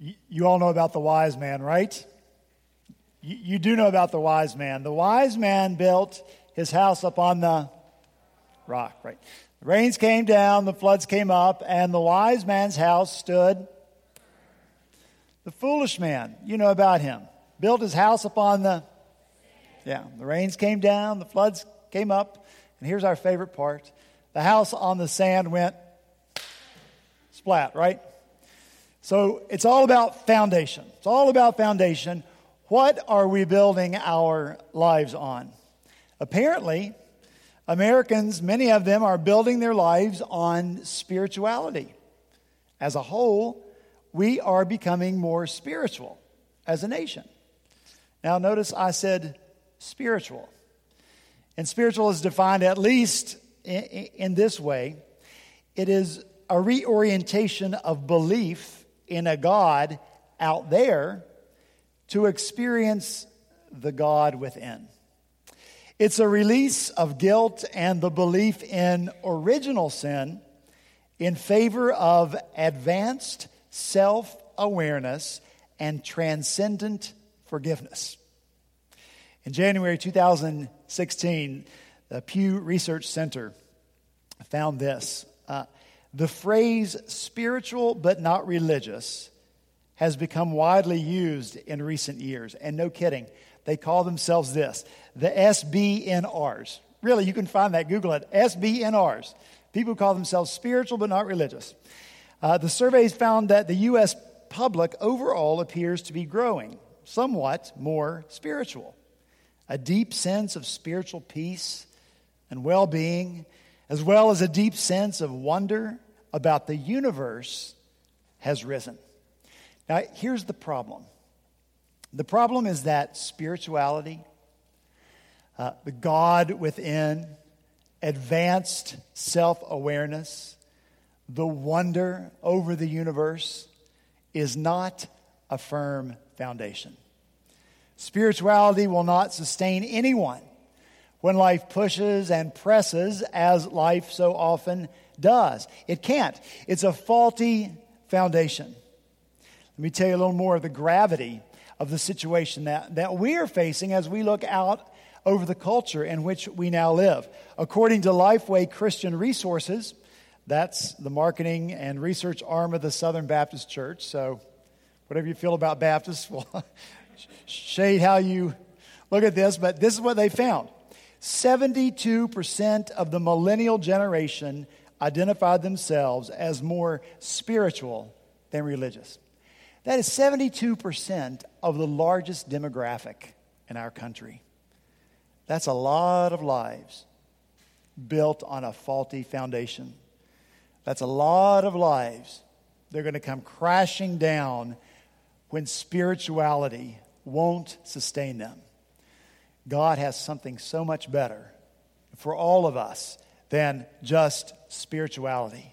You, all know about the wise man, right? You, you do know about the wise man. The wise man built his house upon the rock, right? The rains came down, the floods came up, and the wise man's house stood. The foolish man, you know about him, built his house upon the. Yeah, the rains came down, the floods came up, and here's our favorite part the house on the sand went splat, right? So it's all about foundation. It's all about foundation. What are we building our lives on? Apparently, Americans, many of them, are building their lives on spirituality. As a whole, we are becoming more spiritual as a nation. Now, notice I said spiritual. And spiritual is defined at least in, in this way it is a reorientation of belief in a God out there to experience the God within. It's a release of guilt and the belief in original sin in favor of advanced self awareness and transcendent forgiveness. In January 2016, the Pew Research Center found this. Uh, the phrase spiritual but not religious has become widely used in recent years. And no kidding, they call themselves this the SBNRs. Really, you can find that, Google it SBNRs. People call themselves spiritual but not religious. Uh, the surveys found that the U.S. public overall appears to be growing somewhat more spiritual. A deep sense of spiritual peace and well being, as well as a deep sense of wonder about the universe, has risen. Now, here's the problem the problem is that spirituality, uh, the God within, advanced self awareness, the wonder over the universe is not a firm foundation. Spirituality will not sustain anyone when life pushes and presses, as life so often does. It can't. It's a faulty foundation. Let me tell you a little more of the gravity of the situation that, that we are facing as we look out over the culture in which we now live. According to Lifeway Christian Resources, that's the marketing and research arm of the Southern Baptist Church. So, whatever you feel about Baptists, shade how you look at this, but this is what they found 72% of the millennial generation identified themselves as more spiritual than religious. That is 72% of the largest demographic in our country. That's a lot of lives built on a faulty foundation. That's a lot of lives. They're going to come crashing down when spirituality won't sustain them. God has something so much better for all of us than just spirituality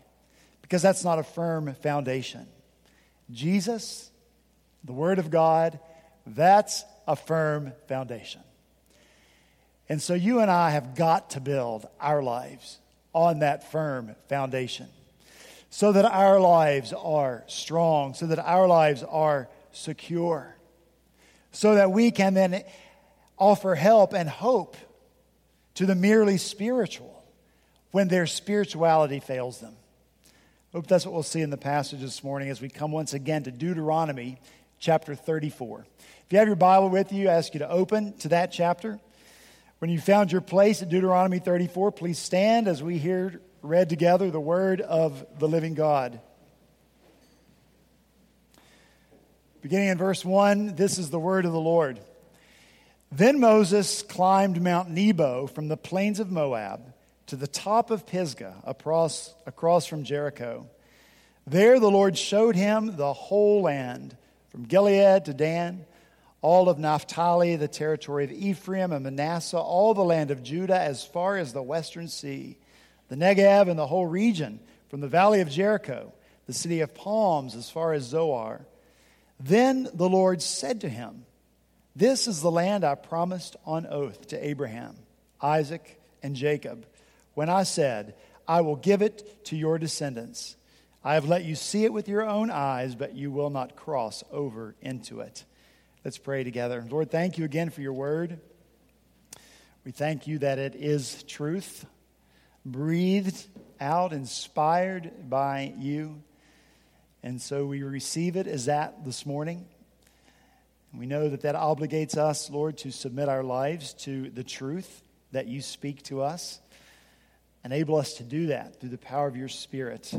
because that's not a firm foundation. Jesus, the Word of God, that's a firm foundation. And so you and I have got to build our lives on that firm foundation so that our lives are strong, so that our lives are secure, so that we can then offer help and hope to the merely spiritual when their spirituality fails them. I hope that's what we'll see in the passage this morning as we come once again to Deuteronomy chapter 34. If you have your Bible with you, I ask you to open to that chapter. When you found your place at Deuteronomy 34, please stand as we hear read together the word of the living God. Beginning in verse 1, this is the word of the Lord. Then Moses climbed Mount Nebo from the plains of Moab to the top of Pisgah across, across from Jericho. There the Lord showed him the whole land, from Gilead to Dan, all of Naphtali, the territory of Ephraim and Manasseh, all the land of Judah as far as the western sea, the Negev and the whole region, from the valley of Jericho, the city of palms as far as Zoar. Then the Lord said to him, this is the land I promised on oath to Abraham, Isaac, and Jacob when I said, I will give it to your descendants. I have let you see it with your own eyes, but you will not cross over into it. Let's pray together. Lord, thank you again for your word. We thank you that it is truth, breathed out, inspired by you. And so we receive it as that this morning. We know that that obligates us, Lord, to submit our lives to the truth that you speak to us. Enable us to do that through the power of your Spirit.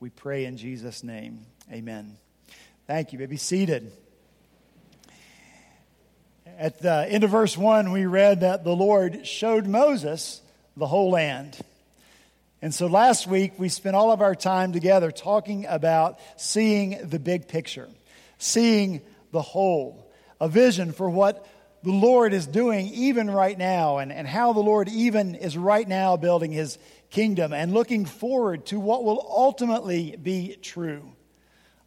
We pray in Jesus' name. Amen. Thank you. you may be seated. At the end of verse 1, we read that the Lord showed Moses the whole land. And so last week, we spent all of our time together talking about seeing the big picture, seeing the whole, a vision for what the Lord is doing even right now, and, and how the Lord even is right now building his kingdom and looking forward to what will ultimately be true.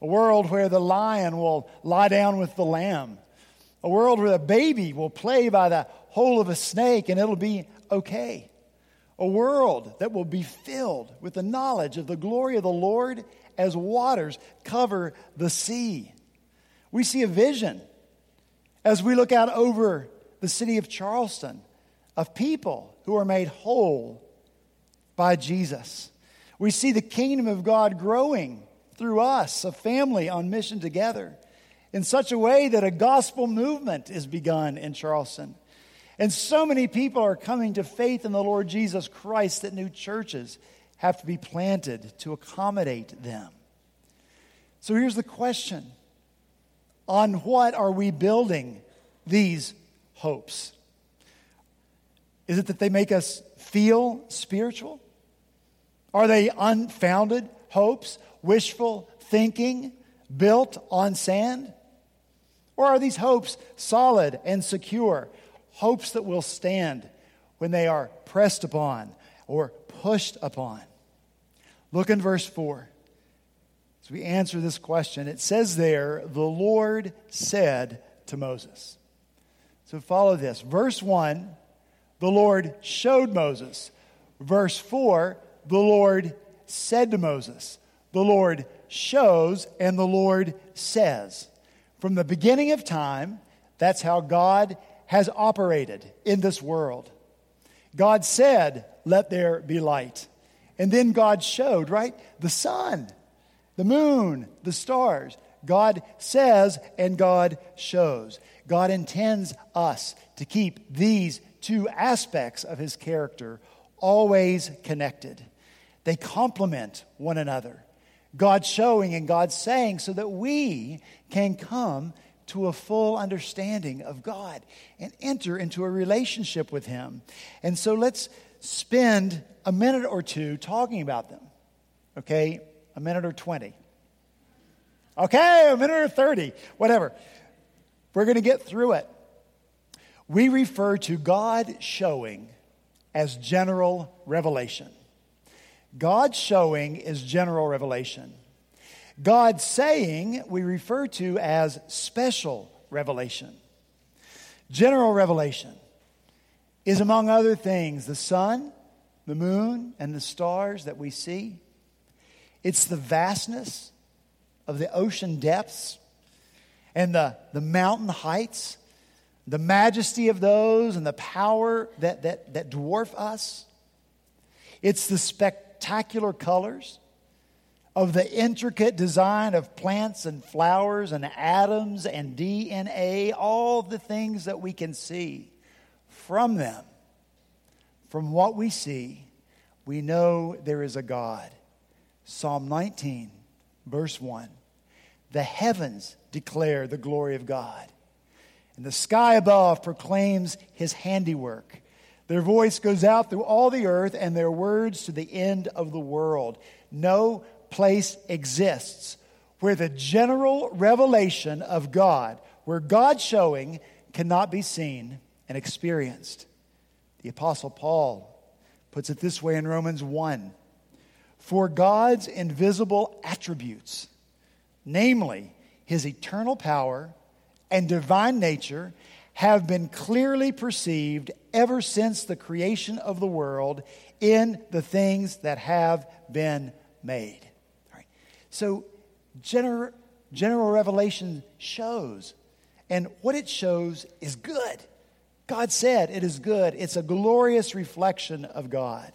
A world where the lion will lie down with the lamb a world where a baby will play by the hole of a snake and it'll be okay. A world that will be filled with the knowledge of the glory of the Lord as waters cover the sea. We see a vision as we look out over the city of Charleston of people who are made whole by Jesus. We see the kingdom of God growing through us, a family on mission together in such a way that a gospel movement is begun in Charleston. And so many people are coming to faith in the Lord Jesus Christ that new churches have to be planted to accommodate them. So here's the question On what are we building these hopes? Is it that they make us feel spiritual? Are they unfounded hopes, wishful thinking, built on sand? Or are these hopes solid and secure? Hopes that will stand when they are pressed upon or pushed upon? Look in verse 4. We answer this question, it says there, the Lord said to Moses. So follow this. Verse 1, the Lord showed Moses. Verse 4, the Lord said to Moses. The Lord shows and the Lord says. From the beginning of time, that's how God has operated in this world. God said, Let there be light. And then God showed, right? The sun, the moon, the stars. God says and God shows. God intends us to keep these two aspects of his character always connected. They complement one another. God showing and God saying so that we can come to a full understanding of God and enter into a relationship with Him. And so let's spend a minute or two talking about them. Okay? A minute or 20. Okay, a minute or 30, whatever. We're going to get through it. We refer to God showing as general revelation. God showing is general revelation. God saying we refer to as special revelation. General revelation is, among other things, the sun, the moon, and the stars that we see. It's the vastness of the ocean depths and the, the mountain heights, the majesty of those and the power that, that, that dwarf us. It's the spectacular colors, of the intricate design of plants and flowers and atoms and DNA, all the things that we can see from them, from what we see, we know there is a God. Psalm 19, verse 1. The heavens declare the glory of God, and the sky above proclaims his handiwork. Their voice goes out through all the earth and their words to the end of the world. No place exists where the general revelation of God, where God's showing, cannot be seen and experienced. The Apostle Paul puts it this way in Romans 1 For God's invisible attributes, namely his eternal power and divine nature, have been clearly perceived ever since the creation of the world in the things that have been made. All right. So, general, general revelation shows. And what it shows is good. God said it is good. It's a glorious reflection of God.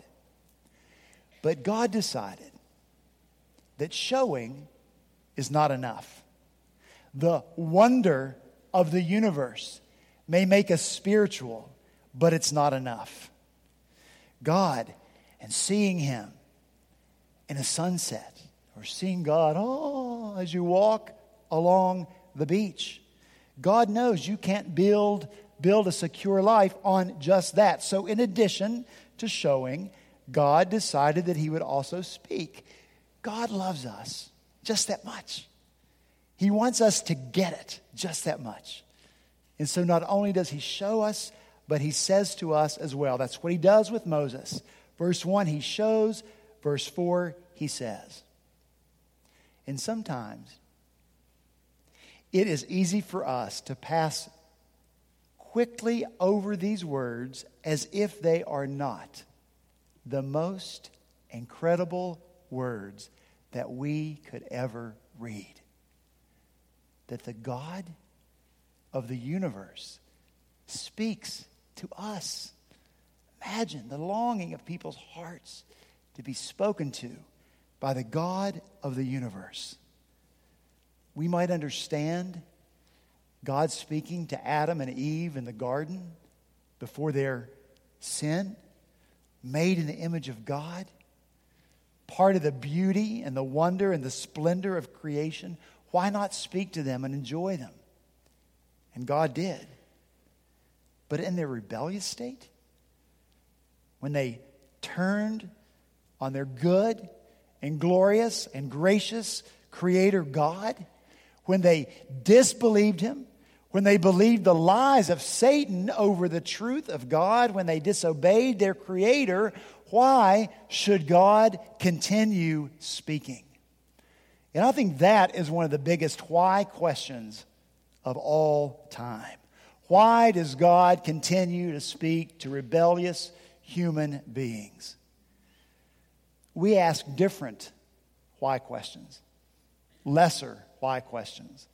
But God decided that showing is not enough. The wonder of the universe may make us spiritual, but it's not enough. God and seeing Him in a sunset or seeing God, oh, as you walk along the beach. God knows you can't build, build a secure life on just that. So, in addition to showing, God decided that He would also speak. God loves us just that much. He wants us to get it just that much. And so, not only does He show us, but He says to us as well. That's what He does with Moses. Verse 1, He shows. Verse 4, He says. And sometimes it is easy for us to pass quickly over these words as if they are not the most incredible words that we could ever read. That the God of the universe speaks to us. Imagine the longing of people's hearts to be spoken to by the God of the universe. We might understand God speaking to Adam and Eve in the garden before their sin, made in the image of God, part of the beauty and the wonder and the splendor of creation. Why not speak to them and enjoy them? And God did. But in their rebellious state, when they turned on their good and glorious and gracious Creator God, when they disbelieved Him, when they believed the lies of Satan over the truth of God, when they disobeyed their Creator, why should God continue speaking? And I think that is one of the biggest why questions of all time. Why does God continue to speak to rebellious human beings? We ask different why questions, lesser why questions.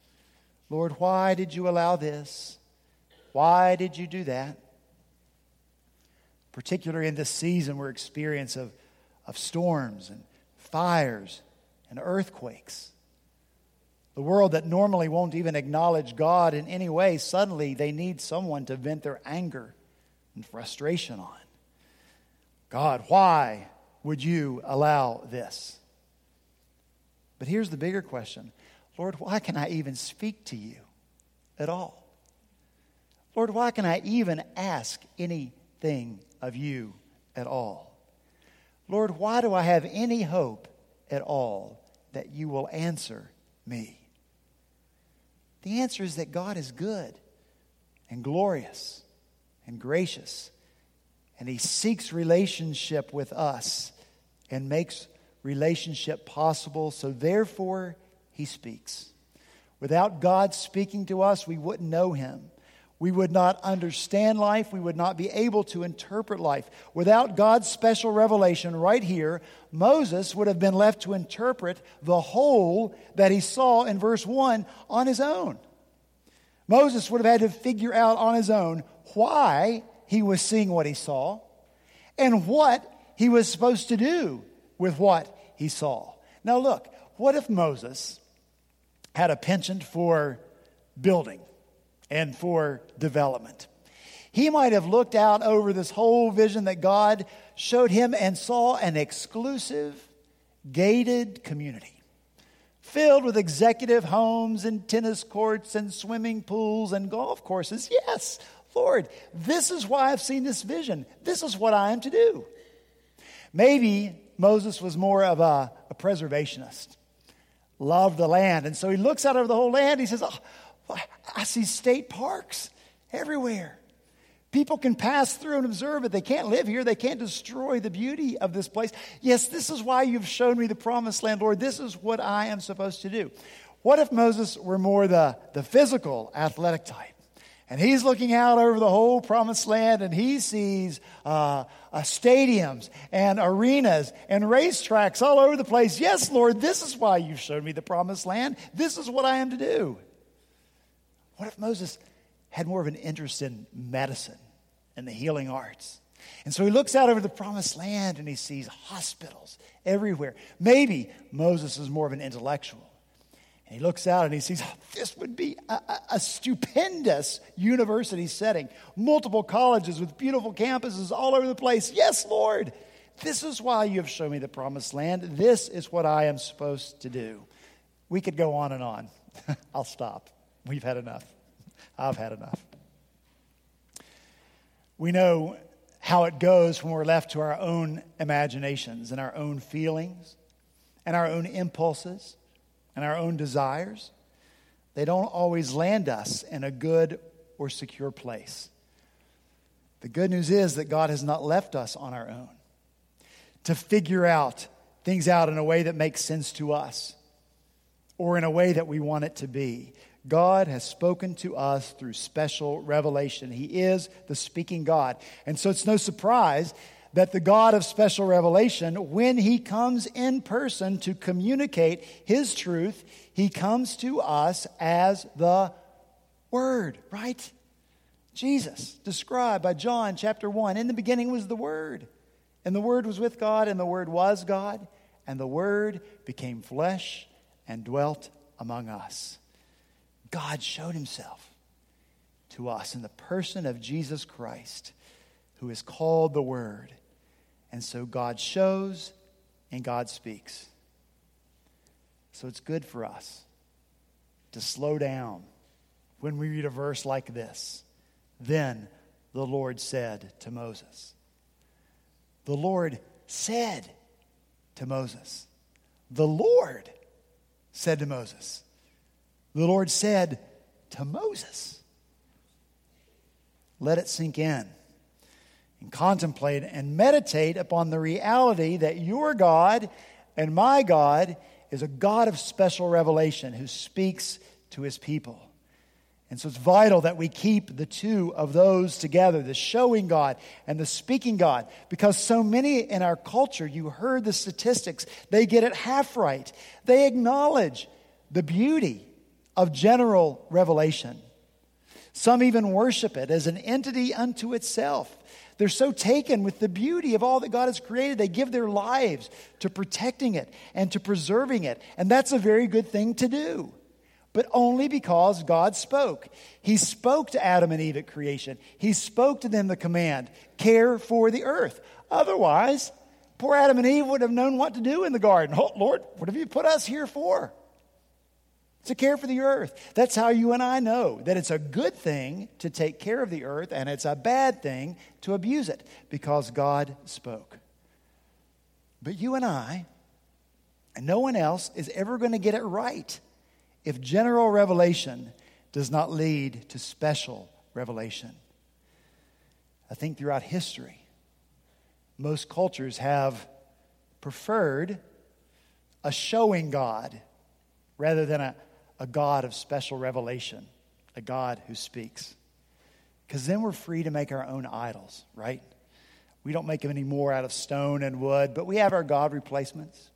Lord, why did you allow this? Why did you do that? Particularly in this season we're experience of, of storms and fires and earthquakes. The world that normally won't even acknowledge God in any way, suddenly they need someone to vent their anger and frustration on. God, why would you allow this? But here's the bigger question Lord, why can I even speak to you at all? Lord, why can I even ask anything of you at all? Lord, why do I have any hope at all that you will answer me? The answer is that God is good and glorious and gracious, and He seeks relationship with us and makes relationship possible. So, therefore, He speaks. Without God speaking to us, we wouldn't know Him. We would not understand life. We would not be able to interpret life. Without God's special revelation right here, Moses would have been left to interpret the whole that he saw in verse 1 on his own. Moses would have had to figure out on his own why he was seeing what he saw and what he was supposed to do with what he saw. Now, look, what if Moses had a penchant for building? and for development. He might have looked out over this whole vision that God showed him and saw an exclusive, gated community filled with executive homes and tennis courts and swimming pools and golf courses. Yes, Lord, this is why I've seen this vision. This is what I am to do. Maybe Moses was more of a, a preservationist, loved the land. And so he looks out over the whole land. He says, oh, I see state parks everywhere. People can pass through and observe it. They can't live here. They can't destroy the beauty of this place. Yes, this is why you've shown me the promised land, Lord. This is what I am supposed to do. What if Moses were more the, the physical, athletic type? And he's looking out over the whole promised land and he sees uh, uh, stadiums and arenas and racetracks all over the place. Yes, Lord, this is why you've shown me the promised land. This is what I am to do. What if Moses had more of an interest in medicine and the healing arts? And so he looks out over the promised land and he sees hospitals everywhere. Maybe Moses is more of an intellectual. And he looks out and he sees, oh, this would be a, a, stupendous university setting. Multiple colleges with beautiful campuses all over the place. Yes, Lord, this is why you have shown me the promised land. This is what I am supposed to do. We could go on and on. I'll stop. We've had enough. I've had enough. We know how it goes when we're left to our own imaginations and our own feelings and our own impulses and our own desires, they don't always land us in a good or secure place. The good news is that God has not left us on our own to figure out things out in a way that makes sense to us or in a way that we want it to be. God has spoken to us through special revelation. He is the speaking God. And so it's no surprise that the God of special revelation, when he comes in person to communicate his truth, he comes to us as the Word, right? Jesus, described by John chapter 1. In the beginning was the Word, and the Word was with God, and the Word was God, and the Word became flesh and dwelt among us. God showed himself to us in the person of Jesus Christ, who is called the Word. And so God shows and God speaks. So it's good for us to slow down when we read a verse like this. Then the Lord said to Moses. The Lord said to Moses. The Lord said to Moses. The Lord said to Moses. Let it sink in and contemplate and meditate upon the reality that your God and my God is a God of special revelation who speaks to his people. And so it's vital that we keep the two of those together the showing God and the speaking God. Because so many in our culture, you heard the statistics, they get it half right. They acknowledge the beauty of general revelation. Some even worship it as an entity unto itself. They're so taken with the beauty of all that God has created, they give their lives to protecting it and to preserving it. And that's a very good thing to do. But only because God spoke. He spoke to Adam and Eve at creation. He spoke to them the command care for the earth. Otherwise, poor Adam and Eve would have known what to do in the garden. Oh, Lord, what have you put us here for? To care for the earth. That's how you and I know that it's a good thing to take care of the earth and it's a bad thing to abuse it because God spoke. But you and I, and no one else, is ever going to get it right if general revelation does not lead to special revelation. I think throughout history, most cultures have preferred a showing God rather than a a God of special revelation, a God who speaks. Because then we're free to make our own idols, right? We don't make them anymore out of stone and wood, but we have our God replacements.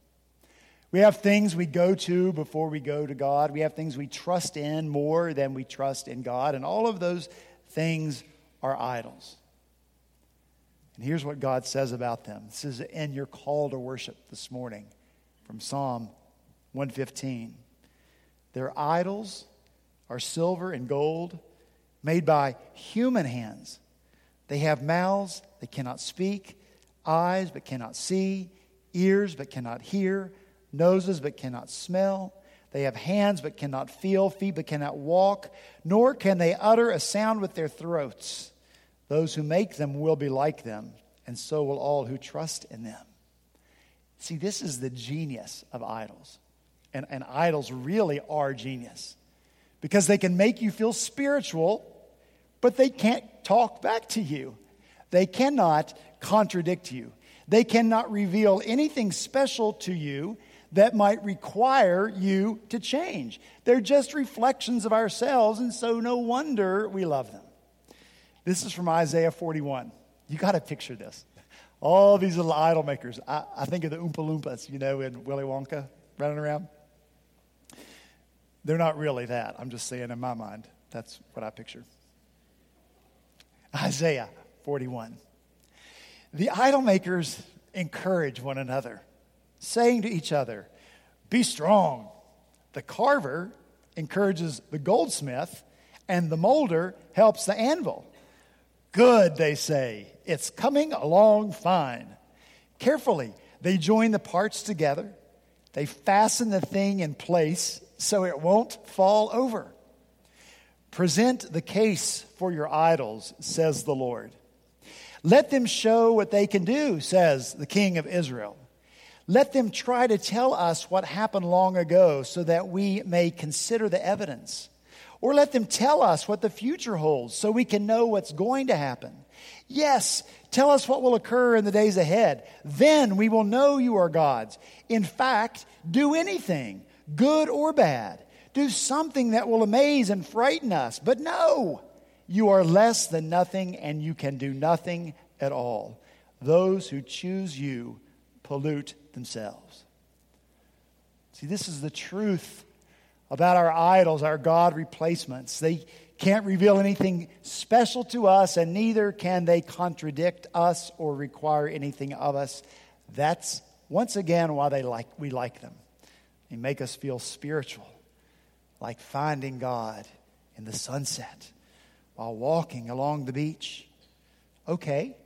We have things we go to before we go to God. We have things we trust in more than we trust in God. And all of those things are idols. And here's what God says about them. This is in your call to worship this morning from Psalm 115. Their idols are silver and gold made by human hands. They have mouths they cannot speak, eyes but cannot see, ears but cannot hear, noses but cannot smell. They have hands but cannot feel, feet but cannot walk, nor can they utter a sound with their throats. Those who make them will be like them, and so will all who trust in them. See, this is the genius of idols and, and idols really are genius because they can make you feel spiritual, but they can't talk back to you. They cannot contradict you. They cannot reveal anything special to you that might require you to change. They're just reflections of ourselves, and so no wonder we love them. This is from Isaiah 41. You got to picture this. All these little idol makers. I, I think of the Oompa Loompas, you know, in Willy Wonka running around. They're not really that. I'm just saying in my mind, that's what I picture. Isaiah 41. The idol makers encourage one another, saying to each other, Be strong. The carver encourages the goldsmith, and the molder helps the anvil. Good, they say. It's coming along fine. Carefully, they join the parts together. They fasten the thing in place so it won't fall over. Present the case for your idols, says the Lord. Let them show what they can do, says the King of Israel. Let them try to tell us what happened long ago so that we may consider the evidence. Or let them tell us what the future holds so we can know what's going to happen. Yes, tell us what will occur in the days ahead. Then we will know you are gods. In fact, do anything, good or bad. Do something that will amaze and frighten us. But no, you are less than nothing and you can do nothing at all. Those who choose you pollute themselves. See, this is the truth about our idols, our God replacements. They can't reveal anything special to us, and neither can they contradict us or require anything of us. That's once again why they like, we like them. They make us feel spiritual, like finding God in the sunset while walking along the beach. Okay,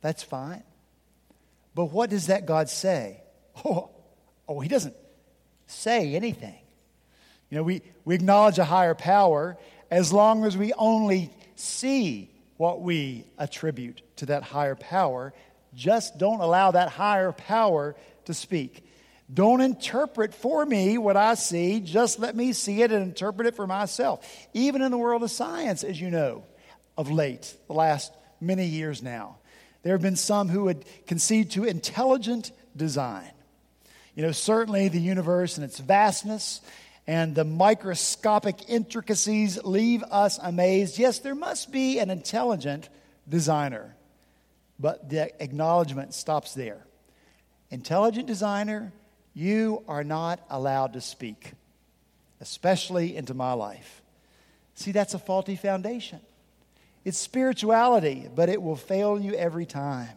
that's fine. But what does that God say? Oh, oh he doesn't say anything. You know, we, we acknowledge a higher power as long as we only see what we attribute to that higher power. Just don't allow that higher power to speak. Don't interpret for me what I see. Just let me see it and interpret it for myself. Even in the world of science, as you know, of late, the last many years now, there have been some who would concede to intelligent design. You know, certainly the universe and its vastness and the microscopic intricacies leave us amazed. Yes, there must be an intelligent designer, but the acknowledgement stops there. Intelligent designer, you are not allowed to speak, especially into my life. See, that's a faulty foundation. It's spirituality, but it will fail you every time.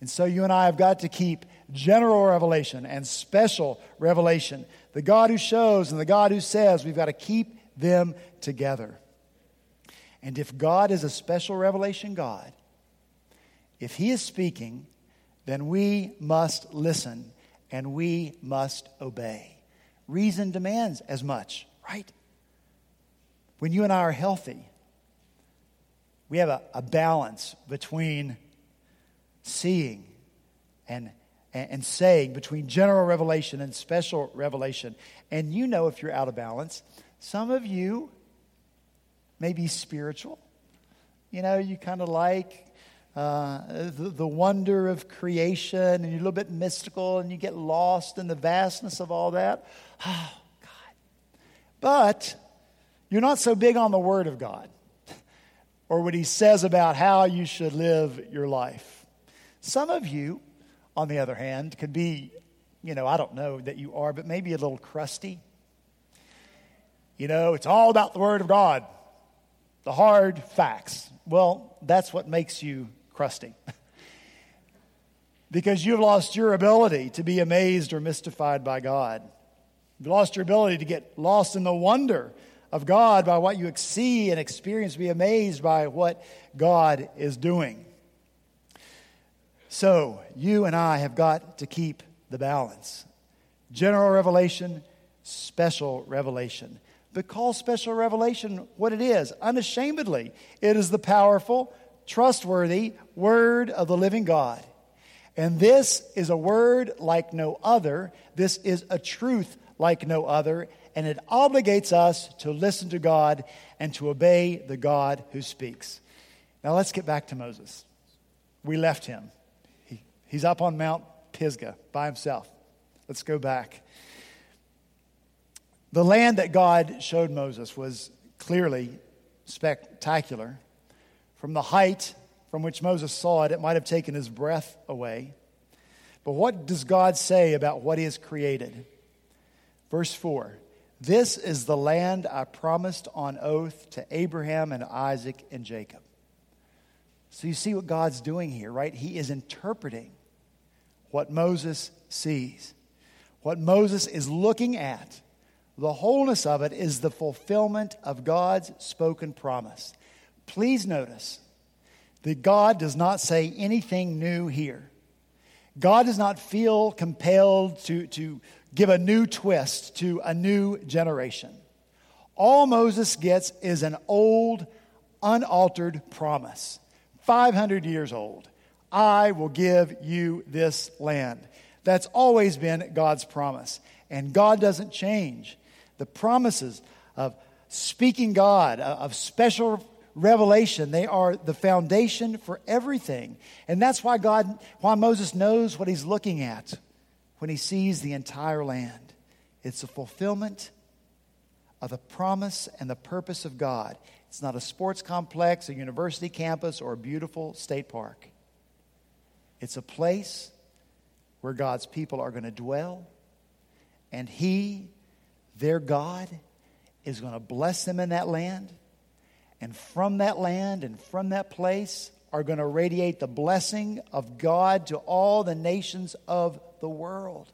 And so you and I have got to keep general revelation and special revelation. The God who shows and the God who says, we've got to keep them together. And if God is a special revelation God, if He is speaking, then we must listen and we must obey. Reason demands as much, right? When you and I are healthy, we have a, a balance between seeing and, and, and saying, between general revelation and special revelation. And you know if you're out of balance. Some of you may be spiritual. You know, you kind of like uh, the, the, wonder of creation, and you're a little bit mystical, and you get lost in the vastness of all that. Oh, God. But you're not so big on the Word of God or what He says about how you should live your life. Some of you, on the other hand, could be, you know, I don't know that you are, but maybe a little crusty. You know, it's all about the Word of God, the hard facts. Well, that's what makes you crusty. because you've lost your ability to be amazed or mystified by God. You've lost your ability to get lost in the wonder of God by what you see and experience, be amazed by what God is doing. So, you and I have got to keep the balance. General revelation, special revelation. But call special revelation what it is, unashamedly. It is the powerful, trustworthy word of the living God. And this is a word like no other. This is a truth like no other. And it obligates us to listen to God and to obey the God who speaks. Now let's get back to Moses. We left him. He, he's up on Mount Pisgah by himself. Let's go back. The land that God showed Moses was clearly spectacular. From the height from which Moses saw it, it might have taken his breath away. But what does God say about what he has created? Verse 4 This is the land I promised on oath to Abraham and Isaac and Jacob. So you see what God's doing here, right? He is interpreting what Moses sees. What Moses is looking at, the wholeness of it is the fulfillment of God's spoken promise. Please notice that God does not say anything new here. God does not feel compelled to, to give a new twist to a new generation. All Moses gets is an old, unaltered promise, 500 years old. I will give you this land. That's always been God's promise. And God doesn't change. The promises of speaking God, of special revelation, they are the foundation for everything. And that's why God, why Moses knows what he's looking at when he sees the entire land. It's a fulfillment of the promise and the purpose of God. It's not a sports complex, a university campus, or a beautiful state park. It's a place where God's people are going to dwell, and He, their God, is going to bless them in that land. And from that land and from that place are going to radiate the blessing of God to all the nations of the world.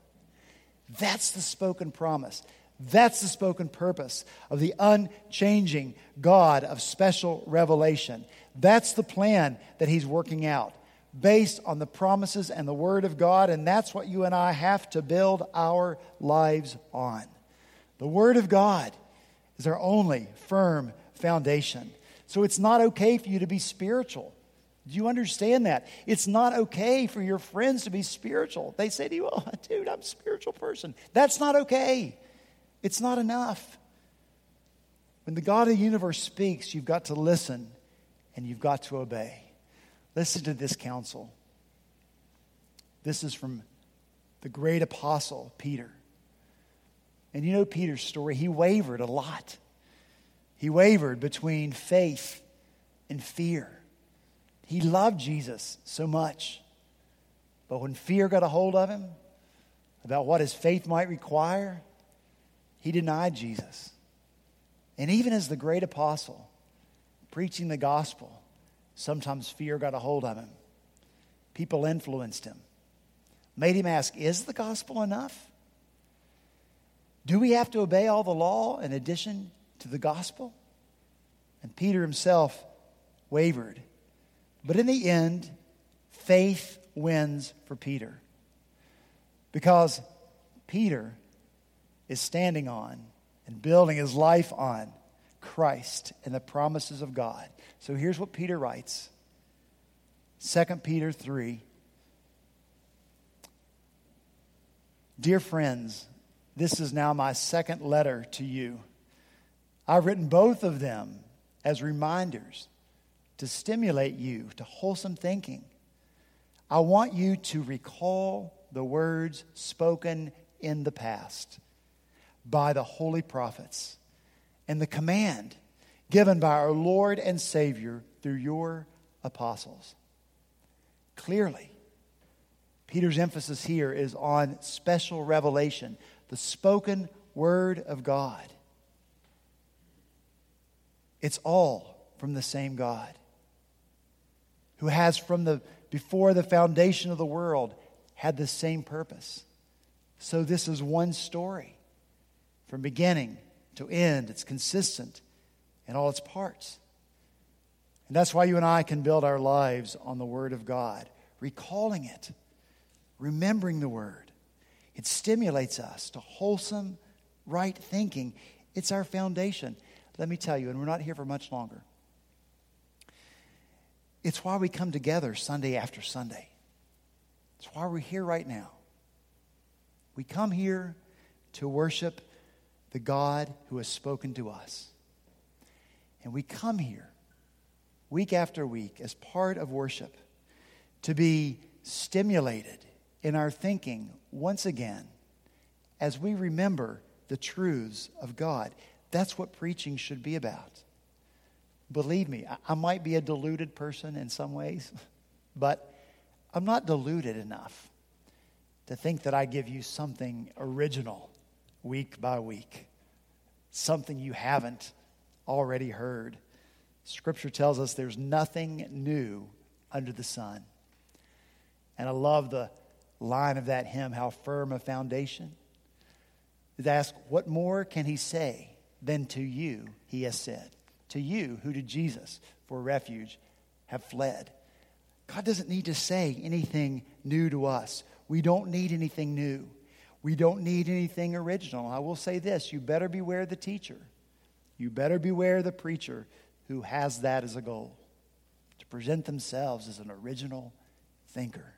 That's the spoken promise. That's the spoken purpose of the unchanging God of special revelation. That's the plan that He's working out based on the promises and the Word of God, and that's what you and I have to build our lives on. The Word of God is our only firm foundation. So it's not okay for you to be spiritual. Do you understand that? It's not okay for your friends to be spiritual. They say to you, Oh, dude, I'm a spiritual person. That's not okay. It's not enough. When the God of the universe speaks, you've got to listen and you've got to obey. Listen to this counsel. This is from the great apostle, Peter. And you know Peter's story. He wavered a lot. He wavered between faith and fear. He loved Jesus so much. But when fear got a hold of him about what his faith might require, he denied Jesus. And even as the great apostle, preaching the gospel, Sometimes fear got a hold of him. People influenced him, made him ask, Is the gospel enough? Do we have to obey all the law in addition to the gospel? And Peter himself wavered. But in the end, faith wins for Peter. Because Peter is standing on and building his life on Christ and the promises of God. So here's what Peter writes 2 Peter 3. Dear friends, this is now my second letter to you. I've written both of them as reminders to stimulate you to wholesome thinking. I want you to recall the words spoken in the past by the holy prophets and the command given by our Lord and Savior through your apostles. Clearly, Peter's emphasis here is on special revelation, the spoken word of God. It's all from the same God who has from the before the foundation of the world had the same purpose. So this is one story from beginning to end. It's consistent in all its parts. And that's why you and I can build our lives on the Word of God, recalling it, remembering the Word. It stimulates us to wholesome, right thinking. It's our foundation. Let me tell you, and we're not here for much longer. It's why we come together Sunday after Sunday. It's why we're here right now. We come here to worship the God who has spoken to us. And we come here week after week as part of worship to be stimulated in our thinking once again as we remember the truths of God. That's what preaching should be about. Believe me, I might be a deluded person in some ways, but I'm not deluded enough to think that I give you something original week by week, something you haven't already heard. Scripture tells us there's nothing new under the sun. And I love the line of that hymn, How Firm a Foundation. Is ask, what more can he say than to you he has said? To you who to Jesus for refuge have fled. God doesn't need to say anything new to us. We don't need anything new. We don't need anything original. I will say this you better beware the teacher. You better beware the preacher who has that as a goal to present themselves as an original thinker.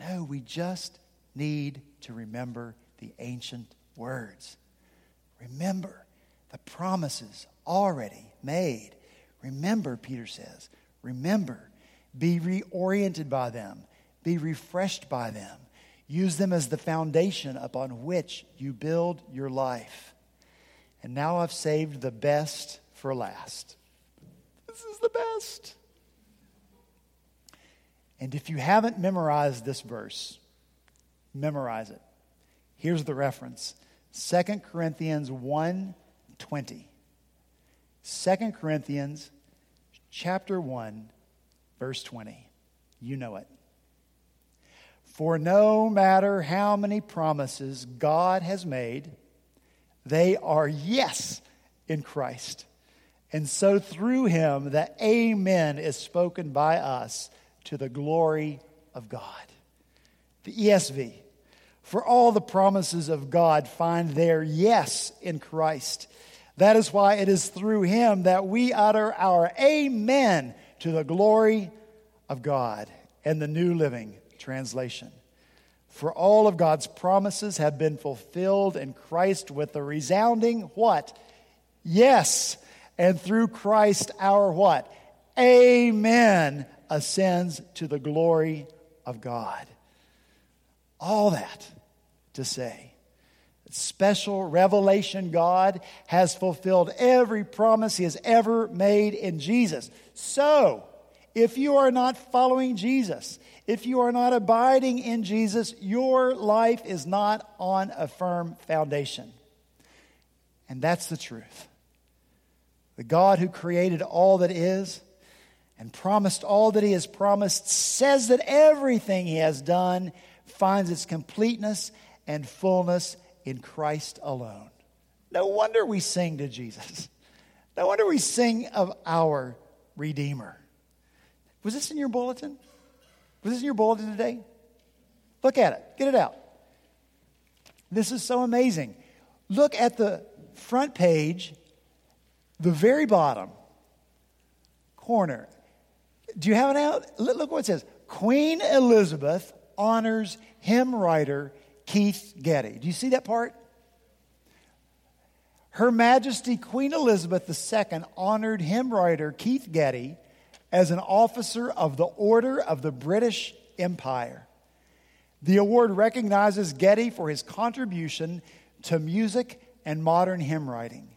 No, we just need to remember the ancient words. Remember the promises already made. Remember, Peter says, remember, be reoriented by them, be refreshed by them. Use them as the foundation upon which you build your life. And now I've saved the best for last. This is the best. And if you haven't memorized this verse, memorize it. Here's the reference 2 Corinthians 1 20. 2 Corinthians chapter 1, verse 20. You know it. For no matter how many promises God has made, they are yes in Christ. And so through him, the Amen is spoken by us to the glory of God. The ESV. For all the promises of God find their yes in Christ. That is why it is through him that we utter our Amen to the glory of God. And the New Living Translation. For all of God's promises have been fulfilled in Christ with the resounding what? Yes. And through Christ our what? Amen ascends to the glory of God. All that to say. Special revelation God has fulfilled every promise he has ever made in Jesus. So, if you are not following Jesus, if you are not abiding in Jesus, your life is not on a firm foundation. And that's the truth. The God who created all that is and promised all that he has promised says that everything he has done finds its completeness and fullness in Christ alone. No wonder we sing to Jesus. No wonder we sing of our Redeemer. Was this in your bulletin? Was this in your bulletin today? Look at it. Get it out. This is so amazing. Look at the front page, the very bottom corner. Do you have it out? Look what it says. Queen Elizabeth honors hymn writer Keith Getty. Do you see that part? Her Majesty Queen Elizabeth II honored hymn writer Keith Getty as an officer of the Order of the British Empire. The award recognizes Getty for his contribution to music and modern hymn writing.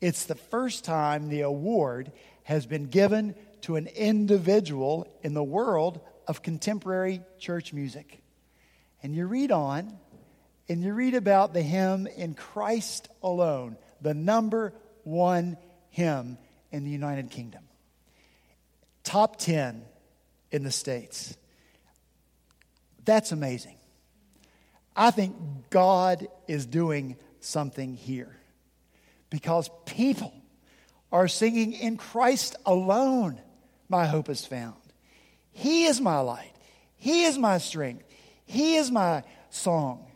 It's the first time the award has been given to an individual in the world of contemporary church music. And you read on, and you read about the hymn in Christ alone, the number one hymn in the United Kingdom top 10 in the States. That's amazing. I think God is doing something here because people are singing in Christ alone, my hope is found. He is my light, He is my strength, He is my song.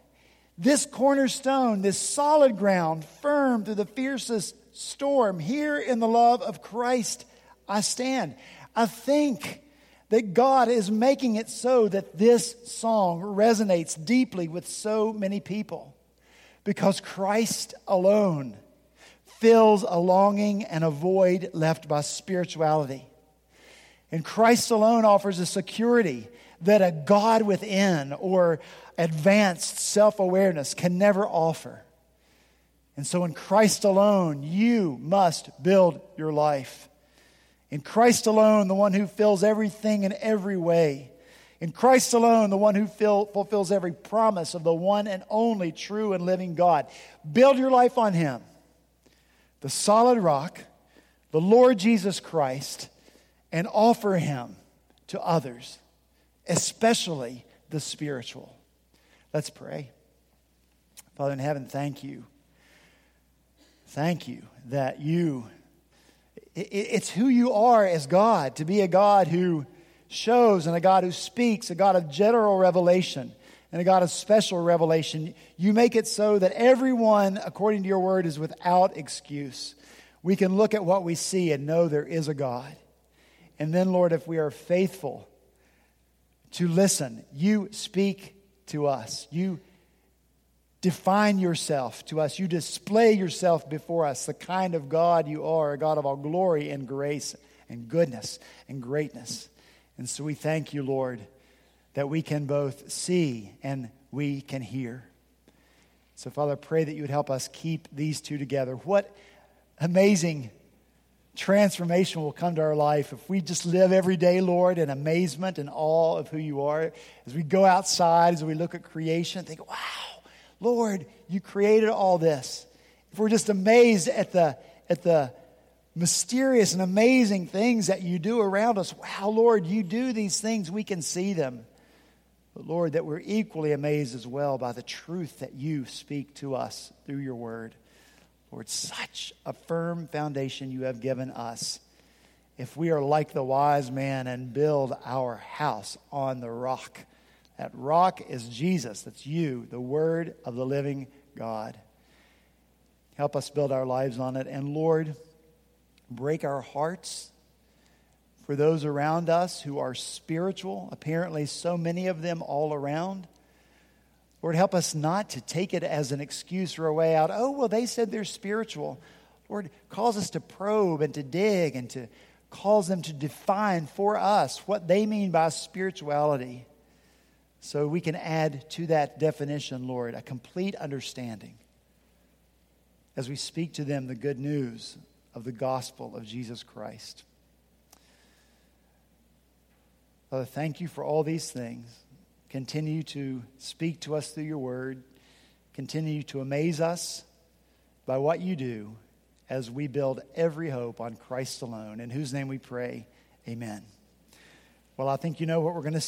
This cornerstone, this solid ground, firm through the fiercest storm, here in the love of Christ I stand. I think that God is making it so that this song resonates deeply with so many people because Christ alone fills a longing and a void left by spirituality. And Christ alone offers a security that a God within or advanced self awareness can never offer. And so, in Christ alone, you must build your life. In Christ alone, the one who fills everything in every way. In Christ alone, the one who fill, fulfills every promise of the one and only true and living God. Build your life on Him, the solid rock, the Lord Jesus Christ, and offer Him to others, especially the spiritual. Let's pray. Father in heaven, thank you. Thank you that you it's who you are as God, to be a God who shows and a God who speaks, a God of general revelation and a God of special revelation. You make it so that everyone, according to your word, is without excuse. We can look at what we see and know there is a God. And then, Lord, if we are faithful to listen, you speak to us. You define yourself to us. You display yourself before us, the kind of God you are, a God of all glory and grace and goodness and greatness. And so we thank you, Lord, that we can both see and we can hear. So, Father, I pray that you would help us keep these two together. What amazing transformation will come to our life if we just live every day, Lord, in amazement and awe of who you are. As we go outside, as we look at creation, think, wow Lord, you created all this. If we're just amazed at the, at the mysterious and amazing things that you do around us, wow, Lord, you do these things, we can see them. But Lord, that we're equally amazed as well by the truth that you speak to us through your word. Lord, such a firm foundation you have given us. If we are like the wise man and build our house on the rock, that rock is Jesus. That's you, the Word of the living God. Help us build our lives on it. And Lord, break our hearts for those around us who are spiritual, apparently, so many of them all around. Lord, help us not to take it as an excuse or a way out. Oh, well, they said they're spiritual. Lord, cause us to probe and to dig and to cause them to define for us what they mean by spirituality. So we can add to that definition, Lord, a complete understanding as we speak to them the good news of the gospel of Jesus Christ. Father, thank you for all these things. Continue to speak to us through your word. Continue to amaze us by what you do as we build every hope on Christ alone, in whose name we pray. Amen. Well, I think you know what we're going to